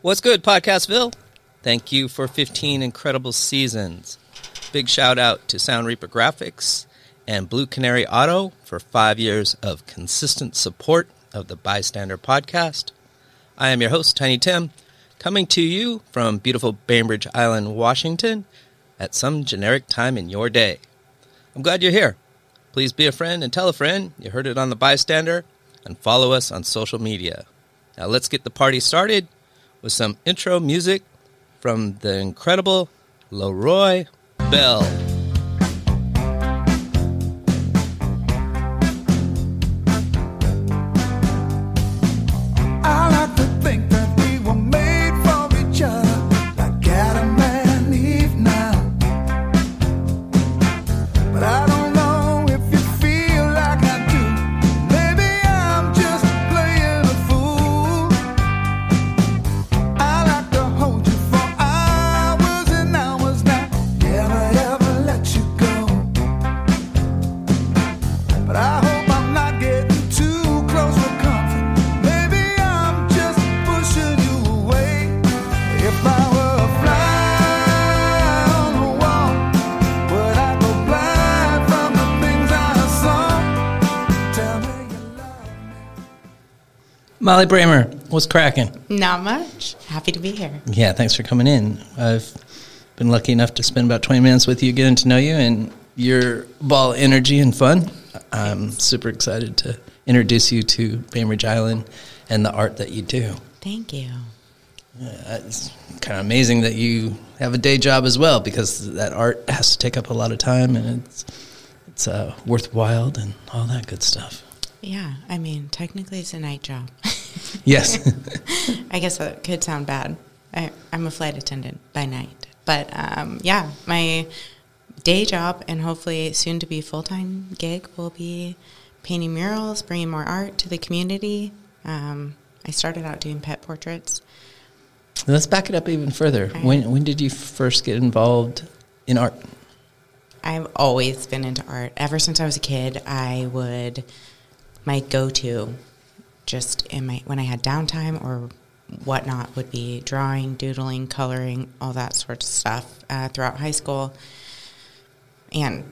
What's good, Podcastville? Thank you for 15 incredible seasons. Big shout out to Sound Reprographics and Blue Canary Auto for five years of consistent support of the Bystander podcast. I am your host, Tiny Tim, coming to you from beautiful Bainbridge Island, Washington, at some generic time in your day. I'm glad you're here. Please be a friend and tell a friend you heard it on the Bystander and follow us on social media. Now let's get the party started with some intro music from the incredible LeRoy Bell. Molly Brahmer, what's cracking? Not much. Happy to be here. Yeah, thanks for coming in. I've been lucky enough to spend about 20 minutes with you, getting to know you, and your ball energy and fun. I'm super excited to introduce you to Bainbridge Island and the art that you do. Thank you. Uh, It's kind of amazing that you have a day job as well because that art has to take up a lot of time and it's it's uh, worthwhile and all that good stuff. Yeah, I mean, technically it's a night job. Yes. I guess that could sound bad. I, I'm a flight attendant by night. But um, yeah, my day job and hopefully soon to be full time gig will be painting murals, bringing more art to the community. Um, I started out doing pet portraits. Let's back it up even further. When when did you first get involved in art? I've always been into art. Ever since I was a kid, I would my go-to just in my when I had downtime or whatnot would be drawing, doodling, coloring, all that sort of stuff uh, throughout high school and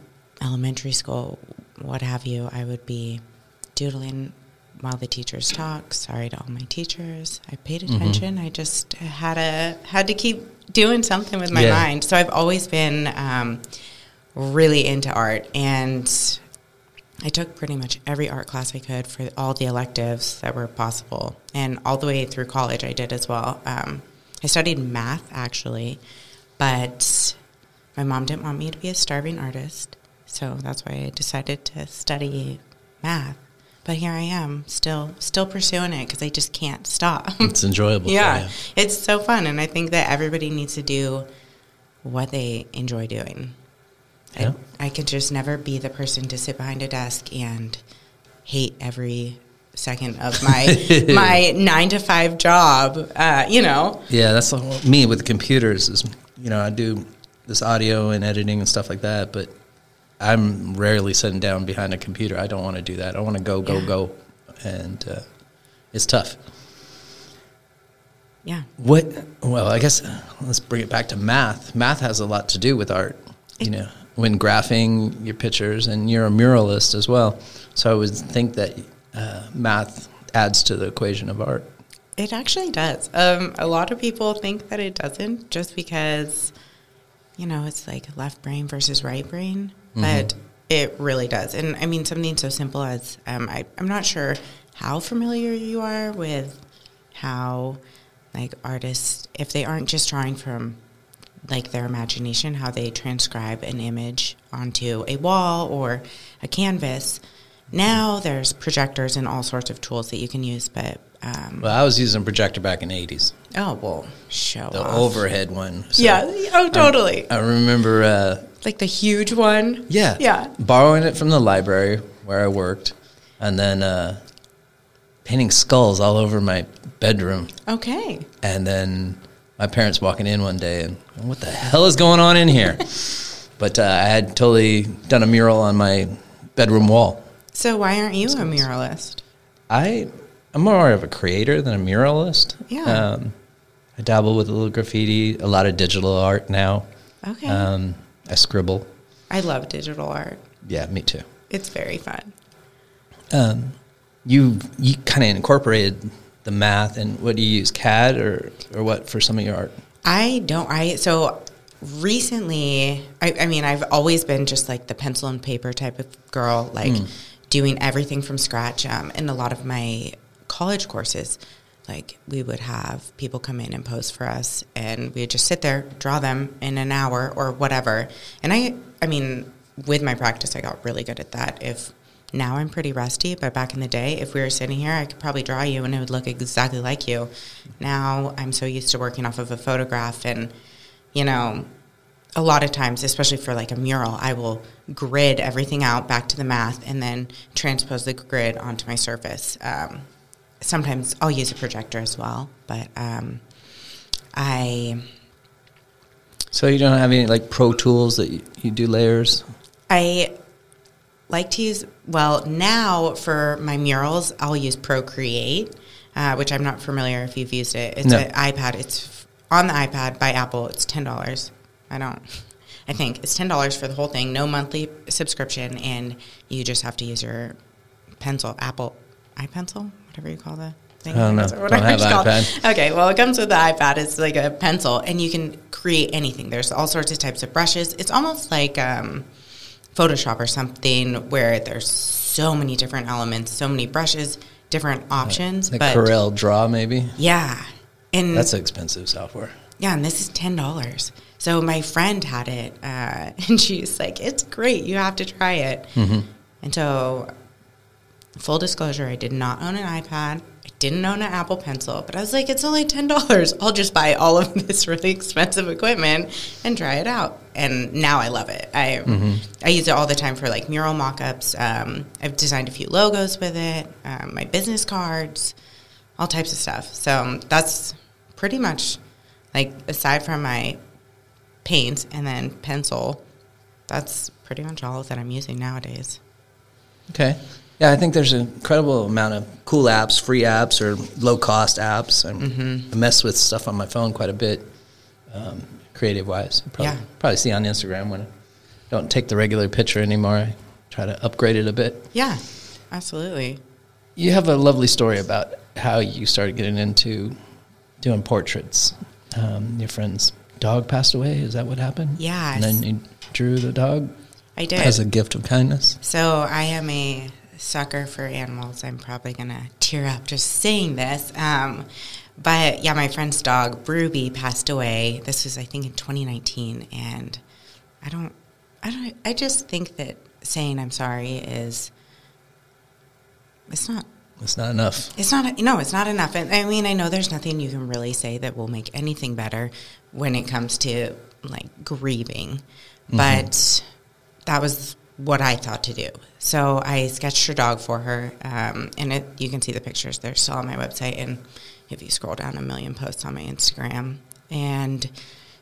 elementary school, what have you. I would be doodling while the teachers talk. Sorry to all my teachers. I paid attention. I just had a had to keep doing something with my Yeah. mind. So I've always been um, really into art, and I took pretty much every art class I could for all the electives that were possible, and all the way through college I did as well. Um, I studied math actually, but my mom didn't want me to be a starving artist, so that's why I decided to study math. But here I am, still still pursuing it because I just can't stop. It's enjoyable. yeah, it's so fun, and I think that everybody needs to do what they enjoy doing. Yeah. I, I could just never be the person to sit behind a desk and hate every second of my my nine to five job. Uh, you know, Yeah, that's whole, me with computers. Is you know I do this audio and editing and stuff like that, but I'm rarely sitting down behind a computer. I don't want to do that. I want to go, go, Yeah. go, and uh, it's tough. yeah. What? Well, I guess let's bring it back to math. Math has a lot to do with art. You know, when graphing your pictures, and you're a muralist as well. So I would think that uh, math adds to the equation of art. It actually does. Um, a lot of people think that it doesn't just because, you know, it's like left brain versus right brain, but it really does. And I mean, something so simple as um, I, I'm not sure how familiar you are with how, like, artists, if they aren't just drawing from like their imagination, how they transcribe an image onto a wall or a canvas. Now there's projectors and all sorts of tools that you can use, but Um, Well, I was using a projector back in the 80s, oh well, show the off. overhead one. So yeah. Oh, totally. I remember, uh, like the huge one. yeah, Yeah. borrowing it from the library where I worked, and then uh, painting skulls all over my bedroom. Okay. And then my parents walking in one day and what the hell is going on in here? but uh, I had totally done a mural on my bedroom wall. So why aren't you a muralist? I I'm more of a creator than a muralist. Yeah. Um, I dabble with a little graffiti, a lot of digital art now. Okay. Um, I scribble. I love digital art. Yeah, me too. It's very fun. Um, you you kind of incorporated the math and what do you use CAD or or what for some of your art? I don't. I so recently. I, I mean, I've always been just like the pencil and paper type of girl, like doing everything from scratch. Um, in a lot of my college courses, like we would have people come in and pose for us, and we would just sit there, draw them in an hour or whatever. And I, I mean, with my practice, I got really good at that. If now I'm pretty rusty, but back in the day, if we were sitting here, I could probably draw you and it would look exactly like you. Now I'm so used to working off of a photograph and, you know, a lot of times, especially for like a mural, I will grid everything out back to the math and then transpose the grid onto my surface. Um, sometimes I'll use a projector as well, but um, I So you don't have any like Pro Tools that you, you do layers? I like to use, well, now for my murals, I'll use Procreate, uh, which I'm not familiar if you've used it. It's No. an iPad. It's on the iPad by Apple. It's $10. I don't, I think it's $10 for the whole thing, no monthly subscription, and you just have to use your pencil, Apple iPencil, whatever you call the thing. I don't know. Whatever Don't have it's iPad. Okay, well, it comes with the iPad. It's like a pencil, and you can create anything. There's all sorts of types of brushes. It's almost like um, Photoshop or something where there's so many different elements, so many brushes, different options. Like Corel Draw maybe? yeah, and That's expensive software. yeah, and this is ten dollars. So my friend had it, uh, and she's like, "It's great. You have to try it." And so, full disclosure, I did not own an iPad. I didn't own an Apple Pencil, but I was like, "It's only ten dollars. I'll just buy all of this really expensive equipment and try it out." And now I love it. I I use it all the time for like mural mock-ups. Um, I've designed a few logos with it, um, my business cards, all types of stuff. So um, that's pretty much like aside from my paint and then pencil, that's pretty much all that I'm using nowadays. Okay. Yeah, I think there's an incredible amount of cool apps, free apps, or low cost apps. I, Mm-hmm. I mess with stuff on my phone quite a bit, um, creative wise. Probably, Yeah. probably see on Instagram when I don't take the regular picture anymore. I try to upgrade it a bit. Yeah, absolutely. You have a lovely story about how you started getting into doing portraits. Um, your friend's dog passed away. Is that what happened? Yeah, And then you drew the dog I did. as a gift of kindness. So I am a sucker for animals. I'm probably gonna tear up just saying this. Um, but yeah, my friend's dog Ruby passed away. This was I think in 2019, and I don't, I don't, I just think that saying I'm sorry is, it's not It's not enough. It's not. No, it's not enough. And I mean, I know there's nothing you can really say that will make anything better when it comes to like grieving, but that was what I thought to do. So I sketched her dog for her, um, and it, you can see the pictures. They're still on my website, and if you scroll down a million posts on my Instagram, and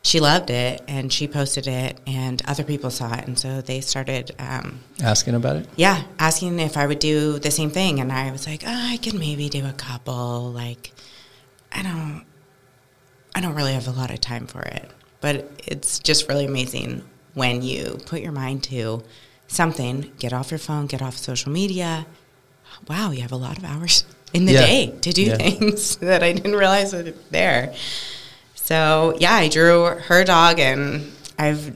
she loved it, and she posted it, and other people saw it, and so they started. Um, Asking about it? yeah, asking if I would do the same thing, and I was like, oh, I could maybe do a couple. Like, I don't, I don't really have a lot of time for it, but it's just really amazing when you put your mind to something. Get off your phone, get off social media. Wow, you have a lot of hours in the Yeah. day to do Yeah. things that I didn't realize were there. So yeah, I drew her dog, and I've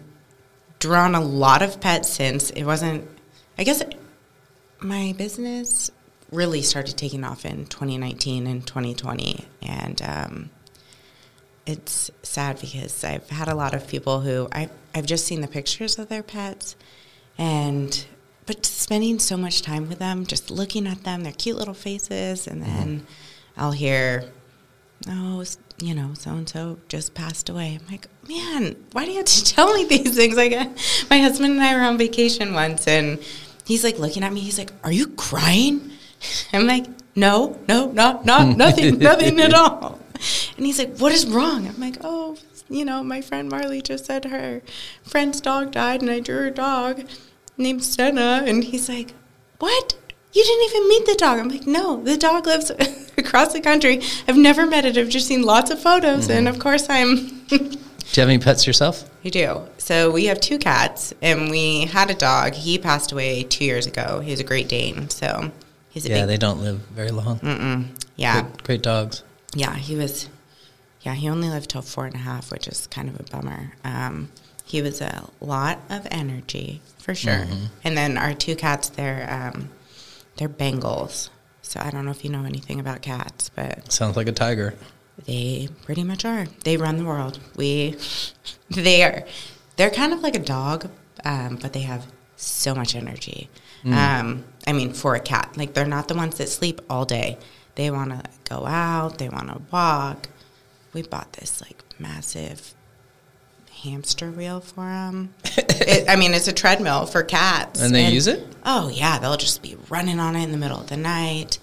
drawn a lot of pets since. It wasn't, I guess, my business really started taking off in 2019 and 2020, and um, it's sad because I've had a lot of people who I I've just seen the pictures of their pets, and but spending so much time with them, just looking at them, their cute little faces, and then I'll hear, oh, you know, so and so just passed away. I'm like, man, why do you have to tell me these things? Like, uh, my husband and I were on vacation once, and he's like looking at me. He's like, "Are you crying?" I'm like, "No, no, not, not, nothing, nothing at all." And he's like, "What is wrong?" I'm like, "Oh, you know, my friend Marley just said her friend's dog died, and I drew her dog named Senna." And he's like, "What?" You didn't even meet the dog. I'm like, no, the dog lives across the country. I've never met it. I've just seen lots of photos, and of course, I'm. Do you have any pets yourself? We do. So we have two cats, and we had a dog. He passed away two years ago. He was a Great Dane, so he's a Yeah, big. they don't live very long. Mm-mm. Yeah, Great, great dogs. yeah. He was. Yeah, he only lived till four and a half, which is kind of a bummer. Um, he was a lot of energy for sure. And then our two cats, they're um, they're Bengals. So I don't know if you know anything about cats, but Sounds like a tiger. They pretty much are. They run the world. We, they are, they're kind of like a dog, um, but they have so much energy. Um, I mean, for a cat, like they're not the ones that sleep all day. They want to go out. They want to walk. We bought this like massive hamster wheel for them. it, I mean, it's a treadmill for cats. And they use it? Oh yeah, they'll just be running on it in the middle of the night.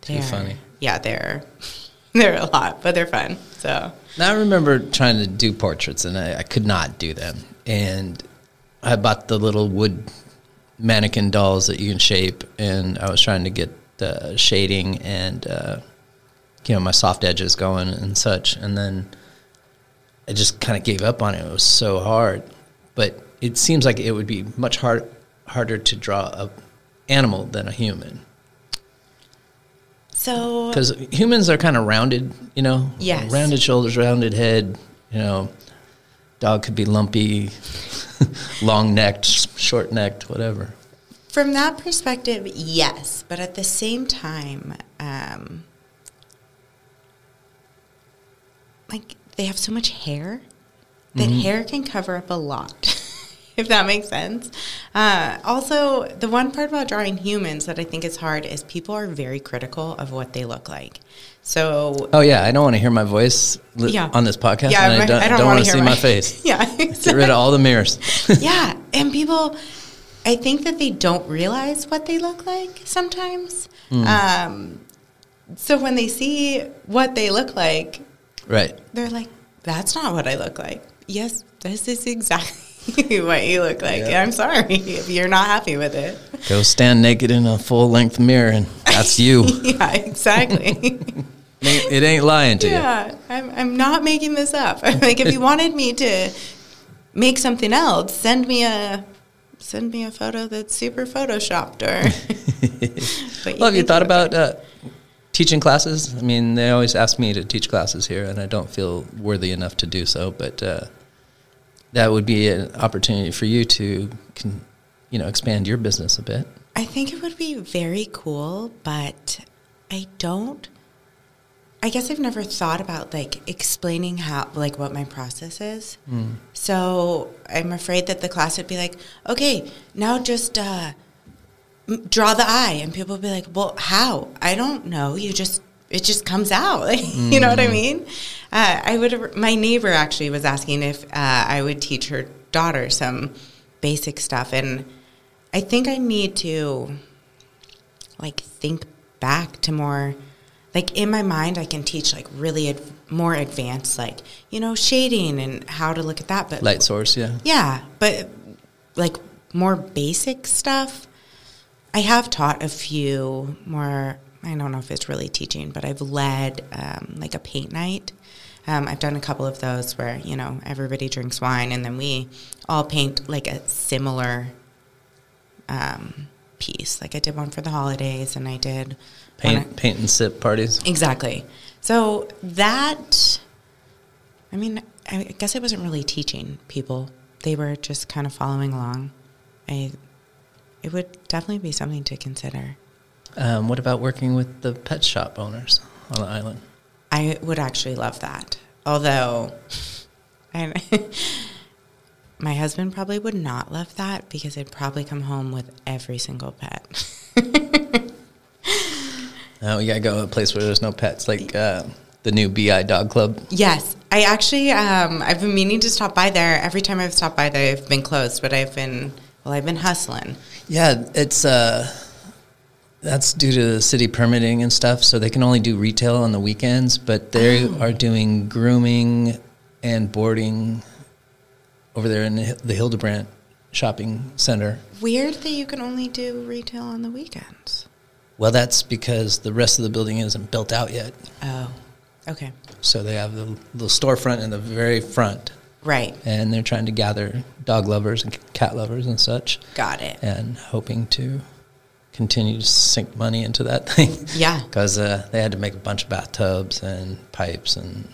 Too They're- funny. Yeah, they're they're a lot, but they're fun. So Now I remember trying to do portraits and I, I could not do them. And I bought the little wood mannequin dolls that you can shape, and I was trying to get the shading and uh, you know my soft edges going and such. And then I just kind of gave up on it. It was so hard, but it seems like it would be much hard, harder to draw a animal than a human so because humans are kind of rounded, you know. Yes. Rounded shoulders, rounded head. You know, dog could be lumpy, long necked, short necked, whatever. from that perspective, yes, but at the same time, um, like they have so much hair that hair can cover up a lot. If that makes sense. Uh, also, the one part about drawing humans that I think is hard is people are very critical of what they look like. So Oh yeah, I don't want to hear my voice li- Yeah. on this podcast, Yeah, and I don't, I don't don't want to see my- my face. yeah, Get rid of all the mirrors. yeah, and people, I think that they don't realize what they look like sometimes. Hmm. Um, so when they see what they look like, right. they're like, "That's not what I look like." Yes, this is exactly what you look like. Yeah. I'm sorry if you're not happy with it. Go stand naked in a full length mirror, and that's you. yeah, exactly. it, ain't, lying to you. yeah, I'm, I'm not making this up. like, if you wanted me to make something else, send me a send me a photo that's super photoshopped. Or, Well, have you thought about uh, teaching classes? I mean, they always ask me to teach classes here, and I don't feel worthy enough to do so. But uh, that would be an opportunity for you to, can, you know, expand your business a bit. I think it would be very cool, but I don't. I guess I've never thought about like explaining how, like, what my process is. So I'm afraid that the class would be like, okay, now just uh, draw the eye, and people would be like, well, how? I don't know. You just it just comes out. you know what I mean? Uh, I would. My neighbor actually was asking if uh, I would teach her daughter some basic stuff, and I think I need to like think back to more like in my mind I can teach like really ad- more advanced like you know shading and how to look at that but Light source, yeah. yeah but like more basic stuff I have taught a few more I don't know if it's really teaching but I've led um, like a paint night um, I've done a couple of those where you know everybody drinks wine and then we all paint like a similar um, piece. Like I did one for the holidays, and I did Paint, paint and sip parties. exactly. So that, I mean, I guess I wasn't really teaching people; they were just kind of following along. I, it would definitely be something to consider. Um, what about working with the pet shop owners on the island? I would actually love that. Although, I, my husband probably would not love that because I'd probably come home with every single pet. Now we gotta go to a place where there's no pets, like uh, the new BI Dog Club. Yes, I actually um, I've been meaning to stop by there. Every time I've stopped by there, I've been closed, but I've been well, I've been hustling. Yeah, it's uh, that's due to the city permitting and stuff, so they can only do retail on the weekends. But they are doing grooming and boarding over there in the the Hildebrandt shopping center. Weird that you can only do retail on the weekends. Well, that's because the rest of the building isn't built out yet. Oh, okay, So they have the little storefront in the very front, right, and they're trying to gather dog lovers and cat lovers and such, got it. and hoping to continue to sink money into that thing. Yeah. because uh, they had to make a bunch of bathtubs and pipes, and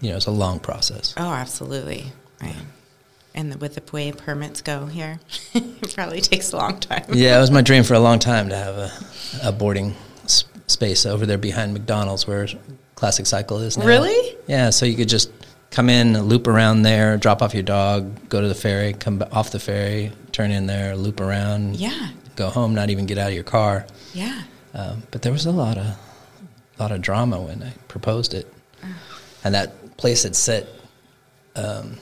you know it's a long process. Oh, absolutely, right. And the, with the way permits go here, it probably takes a long time. Yeah, it was my dream for a long time to have a, a boarding s- space over there behind McDonald's where Classic Cycle is now. Really? Yeah, so you could just come in, loop around there, drop off your dog, go to the ferry, come off the ferry, turn in there, loop around, Yeah, go home, not even get out of your car. yeah. Um, but there was a lot of lot of drama when I proposed it, and that place had sit um,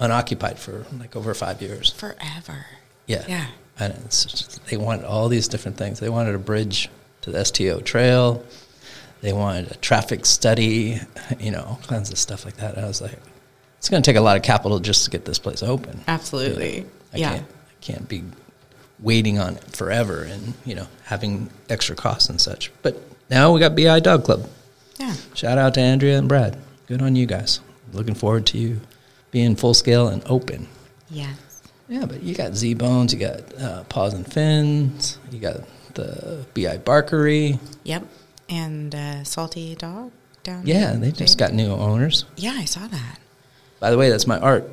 unoccupied for like over five years. Forever. Yeah. Yeah. And it's just, they wanted all these different things. They wanted a bridge to the STO trail. They wanted a traffic study, you know, all kinds of stuff like that. And I was like, it's going to take a lot of capital just to get this place open. Absolutely. I yeah. can't, I can't be waiting on it forever and, you know, having extra costs and such. But now we got BI Dog Club. Yeah. Shout out to Andrea and Brad. Good on you guys. Looking forward to you being full scale and open. Yes. Yeah, but you got Z Bones, you got uh, Paws and Fins, you got the BI Barkery. Yep. And uh, salty dog down. Yeah, they just got new owners. Yeah, I saw that. By the way, that's my art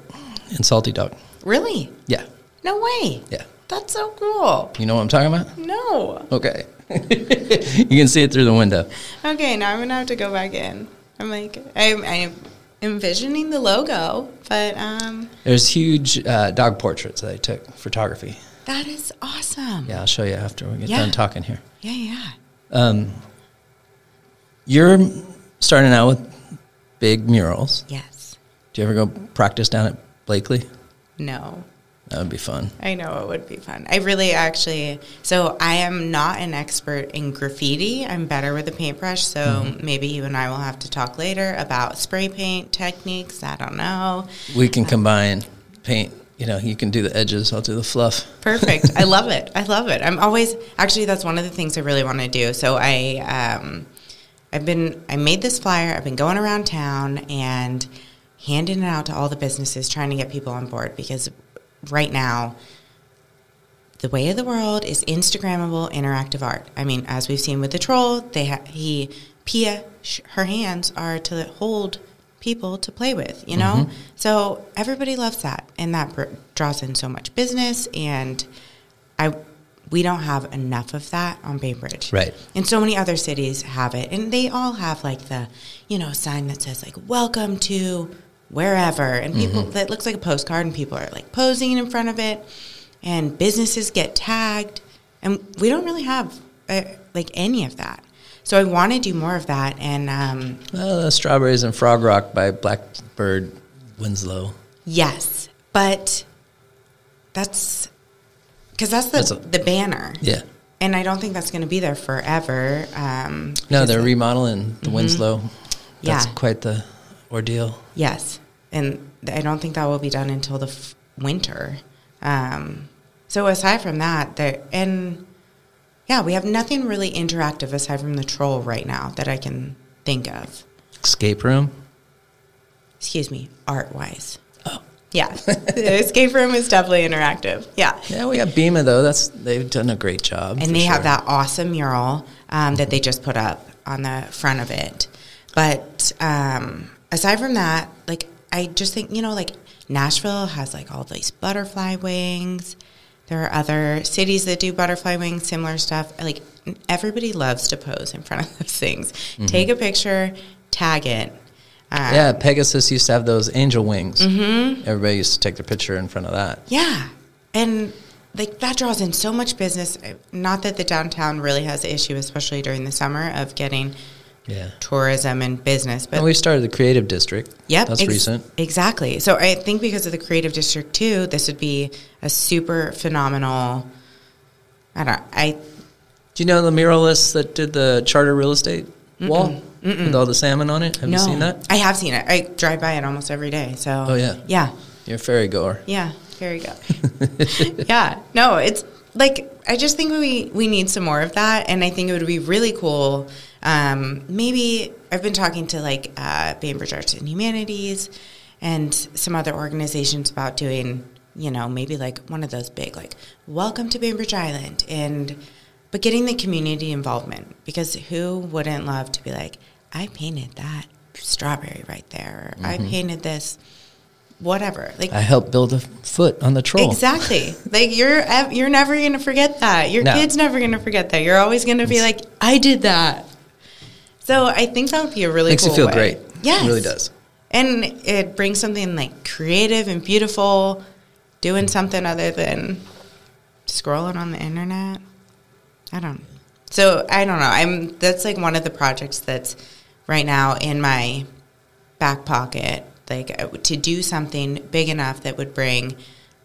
in Salty Dog. Really? Yeah, No way. yeah. That's so cool. You know what I'm talking about? No. Okay. you can see it through the window. Okay, now I'm gonna have to go back in. I'm like, I'm, I'm envisioning the logo, but um, There's huge uh, dog portraits that I took, photography. that is awesome. Yeah, I'll show you after we get Yeah. done talking here. Yeah, yeah. Um, you're starting out with big murals. Yes. Do you ever go practice down at Blakely? No. That would be fun. I know it would be fun. I really actually, so I am not an expert in graffiti. I'm better with a paintbrush. So maybe you and I will have to talk later about spray paint techniques. I don't know. We can combine paint. You know, you can do the edges. I'll do the fluff. Perfect. I love it. I love it. I'm always actually that's one of the things I really want to do. So I um I've been I made this flyer. I've been going around town and handing it out to all the businesses trying to get people on board because right now the way of the world is Instagrammable interactive art. I mean, as we've seen with the troll, they ha- he Pia sh- her hands are to hold people to play with, you know? Mm-hmm. So everybody loves that and that br- draws in so much business and I we don't have enough of that on Bainbridge. Right. And so many other cities have it and they all have like the, you know, sign that says like welcome to wherever and people that looks like a postcard and people are like posing in front of it and businesses get tagged and we don't really have uh, like any of that. So I want to do more of that and um, Well, the Strawberries and Frog Rock by Blackbird Winslow. yes, but that's because that's the That's a- the banner. Yeah. And I don't think that's going to be there forever. Um, No, they're the- remodeling the Winslow. That's Yeah. quite the ordeal. Yes, and I don't think that will be done until the f- winter. Um, so aside from that, there and yeah, we have nothing really interactive aside from the troll right now that I can think of. Escape room. Excuse me, art wise. Oh. Yeah, the escape room is definitely interactive. Yeah. Yeah, we got BIMA though. That's they've done a great job. and they have that awesome mural um, that they just put up on the front of it. But um, aside from that, like I just think you know, like Nashville has like all these butterfly wings. There are other cities that do butterfly wings, similar stuff. Like everybody loves to pose in front of those things. Take a picture, tag it. Uh, Yeah, Pegasus used to have those angel wings. Mm-hmm. Everybody used to take their picture in front of that. Yeah. And like that draws in so much business. Not that the downtown really has an issue, especially during the summer, of getting Yeah. tourism and business. But And we started the creative district. Yep, That's ex- recent. Exactly. So I think because of the creative district too, this would be a super phenomenal. I don't. I Do you know the muralists that did the charter real estate wall with all the salmon on it? Have no. you seen that? I have seen it. I drive by it almost every day. So. Oh, yeah. Yeah. You're a ferry goer. Yeah. ferry we go. yeah. No, it's like I just think we we need some more of that, and I think it would be really cool. Um, maybe I've been talking to like uh, Bainbridge Arts and Humanities and some other organizations about doing, you know, maybe like one of those big like Welcome to Bainbridge Island, and but getting the community involvement because who wouldn't love to be like, I painted that strawberry right there, or I mm-hmm. painted this. Whatever, like I helped build a foot on the troll. Exactly. Like you're you're never going to forget that. Your No. kid's never going to forget that. You're always going to be like, I did that. So I think that would be a really Makes you cool feel way. great. Yes, It really does. And it brings something like creative and beautiful, doing something other than scrolling on the internet. I don't. So I don't know. I'm. That's like one of the projects that's right now in my back pocket. Like uh, to do something big enough that would bring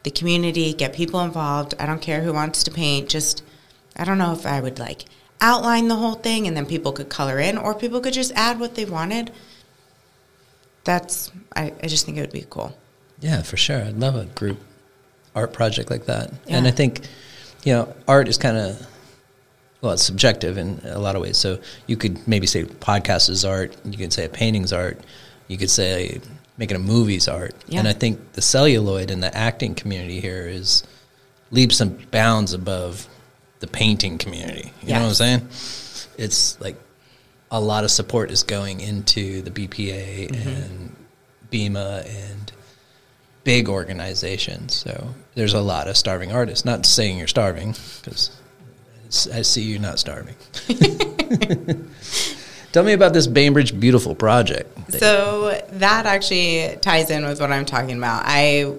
the community, get people involved. I don't care who wants to paint. Just I don't know if I would like outline the whole thing and then people could color in, or people could just add what they wanted. That's I, I just think it would be cool. Yeah, for sure. I'd love a group art project like that. And I think, you know, art is kind of, well, it's subjective in a lot of ways. So you could maybe say podcast is art. You could say a painting's art. You could say making a movie's art. Yeah. And I think the celluloid and the acting community here is leaps and bounds above the painting community. You know what I'm saying? It's like a lot of support is going into the BPA Mm-hmm. and BIMA and big organizations. So there's a lot of starving artists. Not saying you're starving, because I see you not starving. Tell me about this Bainbridge Beautiful project. that- So that actually ties in with what I'm talking about. I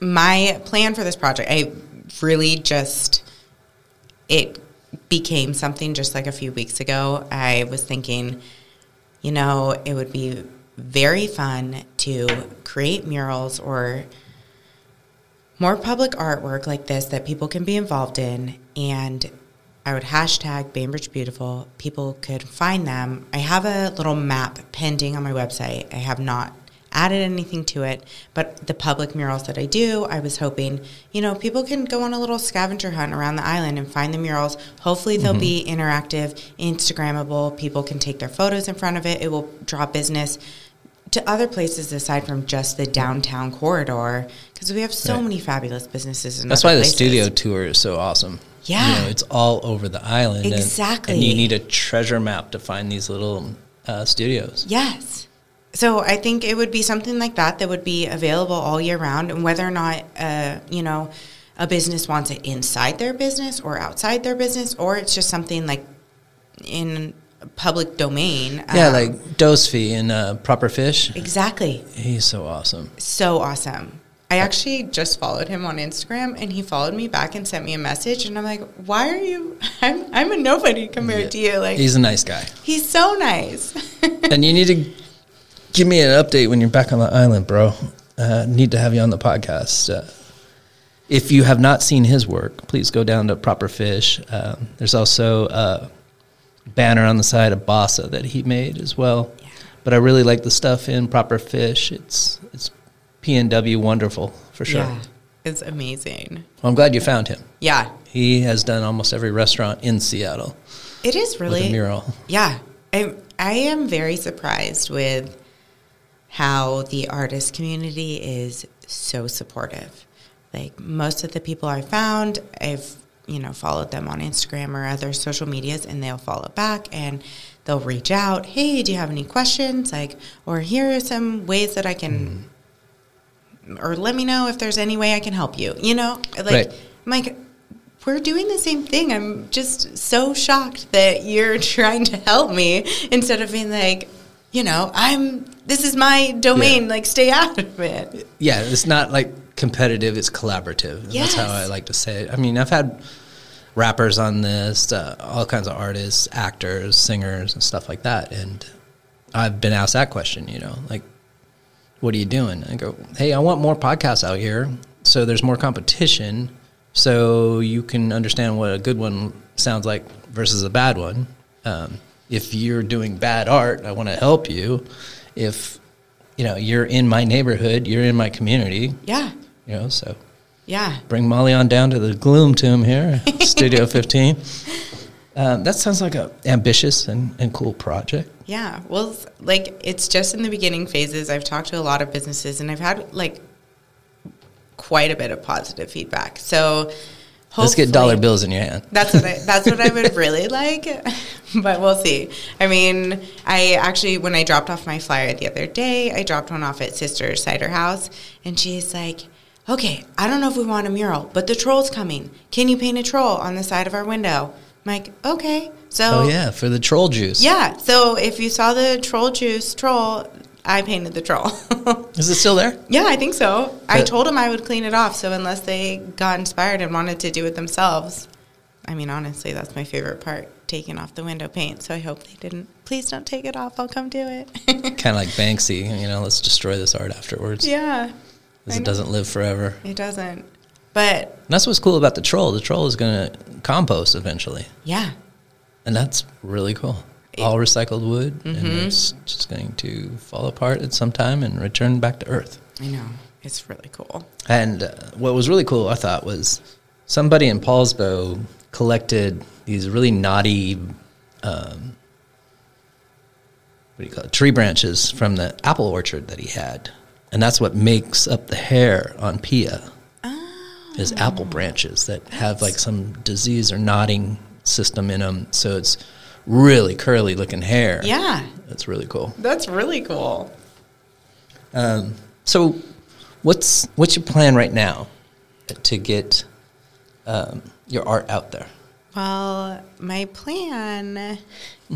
my plan for this project, I really just it became something just like a few weeks ago. I was thinking, you know, it would be very fun to create murals or more public artwork like this that people can be involved in and I would hashtag Bainbridge Beautiful. People could find them. I have a little map pending on my website. I have not added anything to it, but the public murals that I do, I was hoping, you know, people can go on a little scavenger hunt around the island and find the murals. Hopefully, they'll be mm-hmm. interactive, Instagrammable. People can take their photos in front of it. It will draw business to other places aside from just the downtown corridor because we have so Right. many fabulous businesses. In That's why the studio tour is so awesome. Yeah. You know, it's all over the island. and- Exactly. And, you need a treasure map to find these little uh, studios. Yes. So I think it would be something like that that would be available all year round, and whether or not uh, you know a business wants it inside their business or outside their business, or it's just something like in public domain. Yeah, um, like Dosefy in uh, Proper Fish. exactly. He's so awesome. So awesome. I actually just followed him on Instagram, and he followed me back and sent me a message, and I'm like, "Why are you? I'm I'm a nobody compared to you. Like He's a nice guy. he's so nice." and you need to give me an update when you're back on the island, bro. Uh, need to have you on the podcast. Uh, if you have not seen his work, please go down to Proper Fish. Um, there's also a banner on the side of Bossa that he made as well. Yeah. But I really like the stuff in Proper Fish. It's it's PNW wonderful for sure. Yeah, it's amazing. Well, I'm glad you found him. Yeah, He has done almost every restaurant in Seattle it is really a mural. Yeah, I I am very surprised with how the artist community is so supportive. Like most of the people I found, I've you know followed them on Instagram or other social medias, and they'll follow back and they'll reach out. Hey, do you have any questions? Like, or here are some ways that I can, mm-hmm. or let me know if there's any way I can help you. You know, like Right. I'm like we're doing the same thing. I'm just so shocked that you're trying to help me instead of being like, you know, I'm this is my domain, Yeah. like stay out of it. Yeah, it's not like competitive; it's collaborative. And That's how I like to say it. I mean, I've had rappers on this, uh, all kinds of artists, actors, singers, and stuff like that, and I've been asked that question. You know, like, what are you doing? I go, hey, I want more podcasts out here, so there's more competition, so you can understand what a good one sounds like versus a bad one. Um, if you're doing bad art, I want to help you. If you know you're in my neighborhood, you're in my community, Yeah. you know, so Yeah. bring Molly on down to the Gloom Tomb here, Studio 15. Um, that sounds like a ambitious and, and cool project. Yeah. Well, like it's just in the beginning phases. I've talked to a lot of businesses and I've had like quite a bit of positive feedback. So Let's get dollar bills in your hand. That's what I that's what I would really like, but we'll see. I mean, I actually when I dropped off my flyer the other day, I dropped one off at Sister Cider House, and she's like, "Okay, I don't know if we want a mural, but the troll's coming. Can you paint a troll on the side of our window?" I'm like, "Okay." So Oh yeah, for the troll juice. yeah. So if you saw the troll juice troll, I painted the troll. Is it still there? yeah, I think so. I told them I would clean it off. So unless they got inspired and wanted to do it themselves, I mean, honestly, that's my favorite part taking off the window paint. So I hope they didn't. Please don't take it off. I'll come do it. Kind of like Banksy, you know, let's destroy this art afterwards. yeah. Because it doesn't live forever. It doesn't. But And that's what's cool about the troll. The troll is going to compost eventually. yeah. And that's really cool. All recycled wood, and it's just going to fall apart at some time and return back to earth. I know. It's really cool. And uh, what was really cool, I thought, was somebody in Poulsbo collected these really knotty, um, what do you call it, tree branches from the apple orchard that he had. And that's what makes up the hair on Pia, is apple branches that have like some disease or knotting system in them. So it's really curly looking hair. Yeah. That's really cool. That's really cool. Um, so, what's what's your plan right now to get um, your art out there? Well, my plan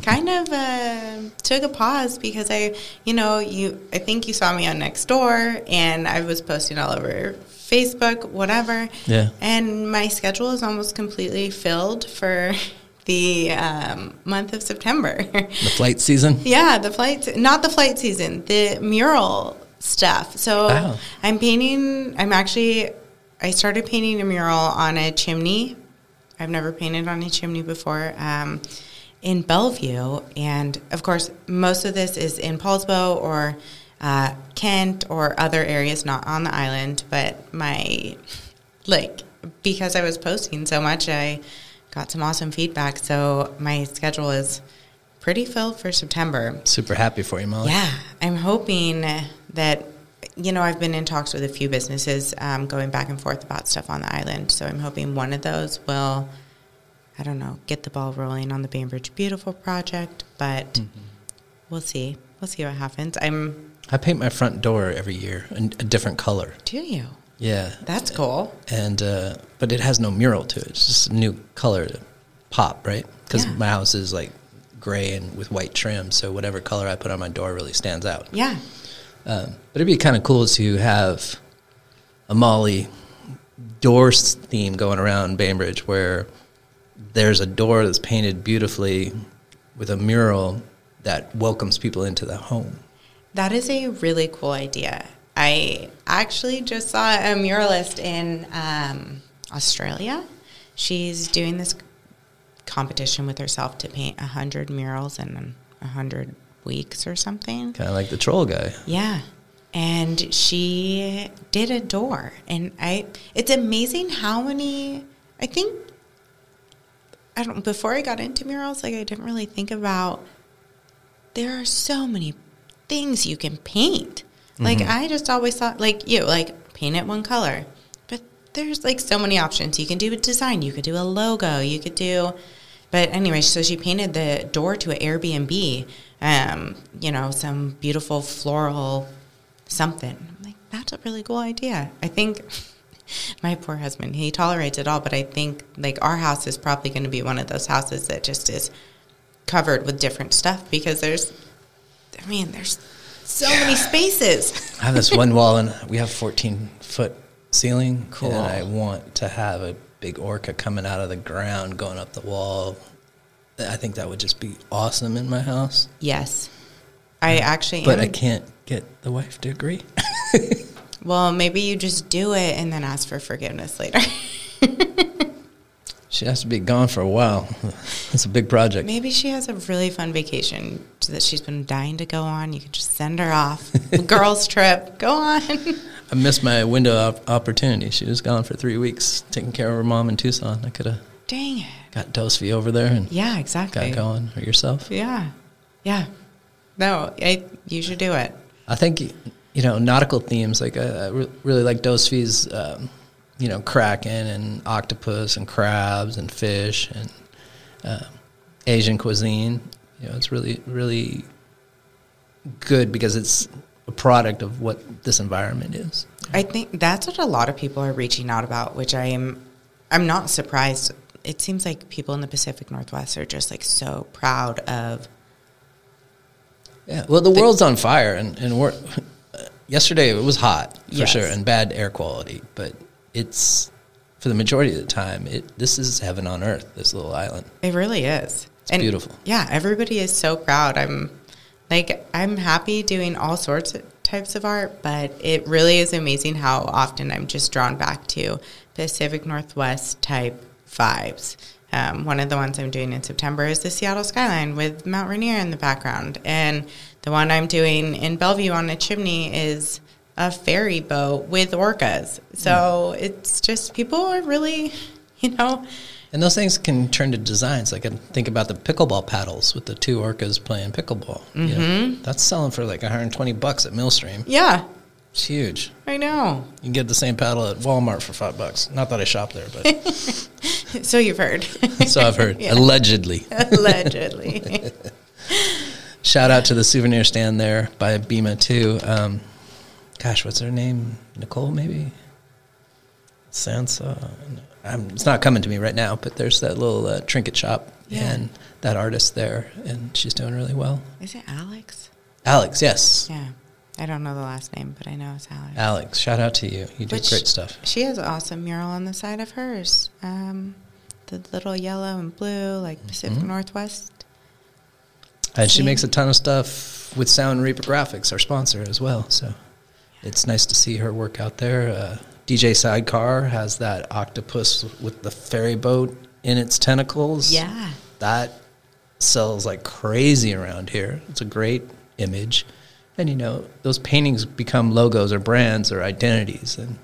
kind of uh, took a pause because I, you know, you. I think you saw me on Nextdoor, and I was posting all over Facebook, whatever. Yeah. And my schedule is almost completely filled for the um, month of September. The flight season. Yeah, the flight, not the flight season, the mural stuff. So Oh. I'm painting, I'm actually, I started painting a mural on a chimney. I've never painted on a chimney before um, in Bellevue. And of course, most of this is in Poulsbo or uh, Kent or other areas not on the island. But my, like, because I was posting so much, I got some awesome feedback. So my schedule is pretty filled for September. Super happy for you, Molly. Yeah, I'm hoping that you know I've been in talks with a few businesses um, going back and forth about stuff on the island. So I'm hoping one of those will, I don't know, get the ball rolling on the Bainbridge Beautiful project. But Mm-hmm. we'll see. We'll see what happens. I'm. I paint my front door every year in a different color. Do you? Yeah, That's cool. and uh, but it has no mural to it. It's just a new color to pop, right? Because Yeah. my house is like gray and with white trim, so whatever color I put on my door really stands out. Yeah. Um, but it'd be kind of cool to have a Molly door theme going around Bainbridge where there's a door that's painted beautifully with a mural that welcomes people into the home. That is a really cool idea. I actually just saw a muralist in um, Australia. She's doing this competition with herself to paint 100 murals in 100 weeks or something. Kind of like the troll guy. Yeah. And she did a door. And I it's amazing how many I think I don't before I got into murals, like I didn't really think about there are so many things you can paint. Like mm-hmm. I just always thought like you, like paint it one color. But there's like so many options. You can do a design, you could do a logo, you could do but anyway, so she painted the door to an Airbnb, um, you know, some beautiful floral something. I'm like, that's a really cool idea. I think my poor husband, he tolerates it all, but I think like our house is probably going to be one of those houses that just is covered with different stuff because there's, I mean, there's so many spaces. I have this one wall, and we have 14 foot ceiling. Cool. And I want to have a big orca coming out of the ground, going up the wall. I think that would just be awesome in my house. Yes. I actually But am. I can't get the wife to agree. Well, maybe you just do it and then ask for forgiveness later. she has to be gone for a while. It's a big project. maybe she has a really fun vacation that she's been dying to go on. You could just send her off. Girls' trip. Go on. I missed my window of opportunity. She was gone for three weeks taking care of her mom in Tucson. I could have Dang it. Got Dosvi over there and Yeah, exactly. got going or yourself. Yeah. Yeah. No, I, you should do it. I think you know nautical themes like I, I re- really like Dosvi's um, you know kraken and octopus and crabs and fish and uh, Asian cuisine. You know, it's really really good because it's a product of what this environment is. I think that's what a lot of people are reaching out about, which I am I'm not surprised. It seems like people in the Pacific Northwest are just like so proud of Yeah, well, the world's on fire, and and we're yesterday it was hot for Yes. sure and bad air quality, but it's for the majority of the time it this is heaven on earth. This little island. It really is. It's beautiful. Yeah, everybody is so proud. I'm like I'm happy doing all sorts of types of art, but it really is amazing how often I'm just drawn back to Pacific Northwest type vibes. Um, one of the ones I'm doing in September is the Seattle skyline with Mount Rainier in the background, and the one I'm doing in Bellevue on a chimney is a ferry boat with orcas. So it's just people are really, you know, And those things can turn to designs. Like I think about the pickleball paddles with the two orcas playing pickleball. You know, that's selling for like 120 bucks at Millstream. yeah, It's huge. I know. You can get the same paddle at Walmart for five bucks. Not that I shop there, but So you've heard. so I've heard. Yeah. Allegedly. Allegedly. Shout out to the souvenir stand there by BIMA too. Um, gosh, what's her name? Nicole, maybe. Sansa. I'm, it's not coming to me right now, but there's that little uh, trinket shop Yeah. and that artist there, and she's doing really well. Is it Alex? Alex, yes, Yeah. I don't know the last name, but I know it's Alex. Alex. Shout out to you. You do Which- great stuff. She has an awesome mural on the side of hers. Um, the little yellow and blue, like Pacific Mm-hmm. Northwest. And she makes a ton of stuff with Sound Reprographics, our sponsor as well. So it's nice to see her work out there. Uh, DJ Sidecar has that octopus with the ferry boat in its tentacles. Yeah. That sells like crazy around here. It's a great image. And you know, those paintings become logos or brands or identities. And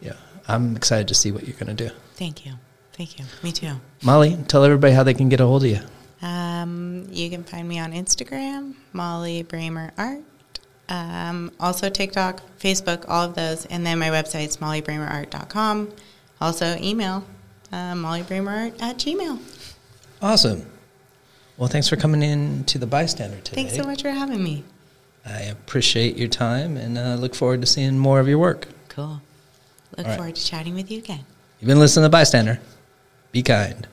yeah, I'm excited to see what you're going to do. Thank you. Thank you. Me too. Molly, tell everybody how they can get a hold of you. Um, you can find me on Instagram, Molly Brahmer Art. Um, also TikTok, Facebook, all of those. And then my website's mollybrahmerart.com. Also email, uh, mollybrahmerart at gmail. Awesome. Well, thanks for coming in to the bystander today. Thanks so much for having me. I appreciate your time and uh, look forward to seeing more of your work. Cool. Look All right. forward to chatting with you again. You've been listening to bystander. Be kind.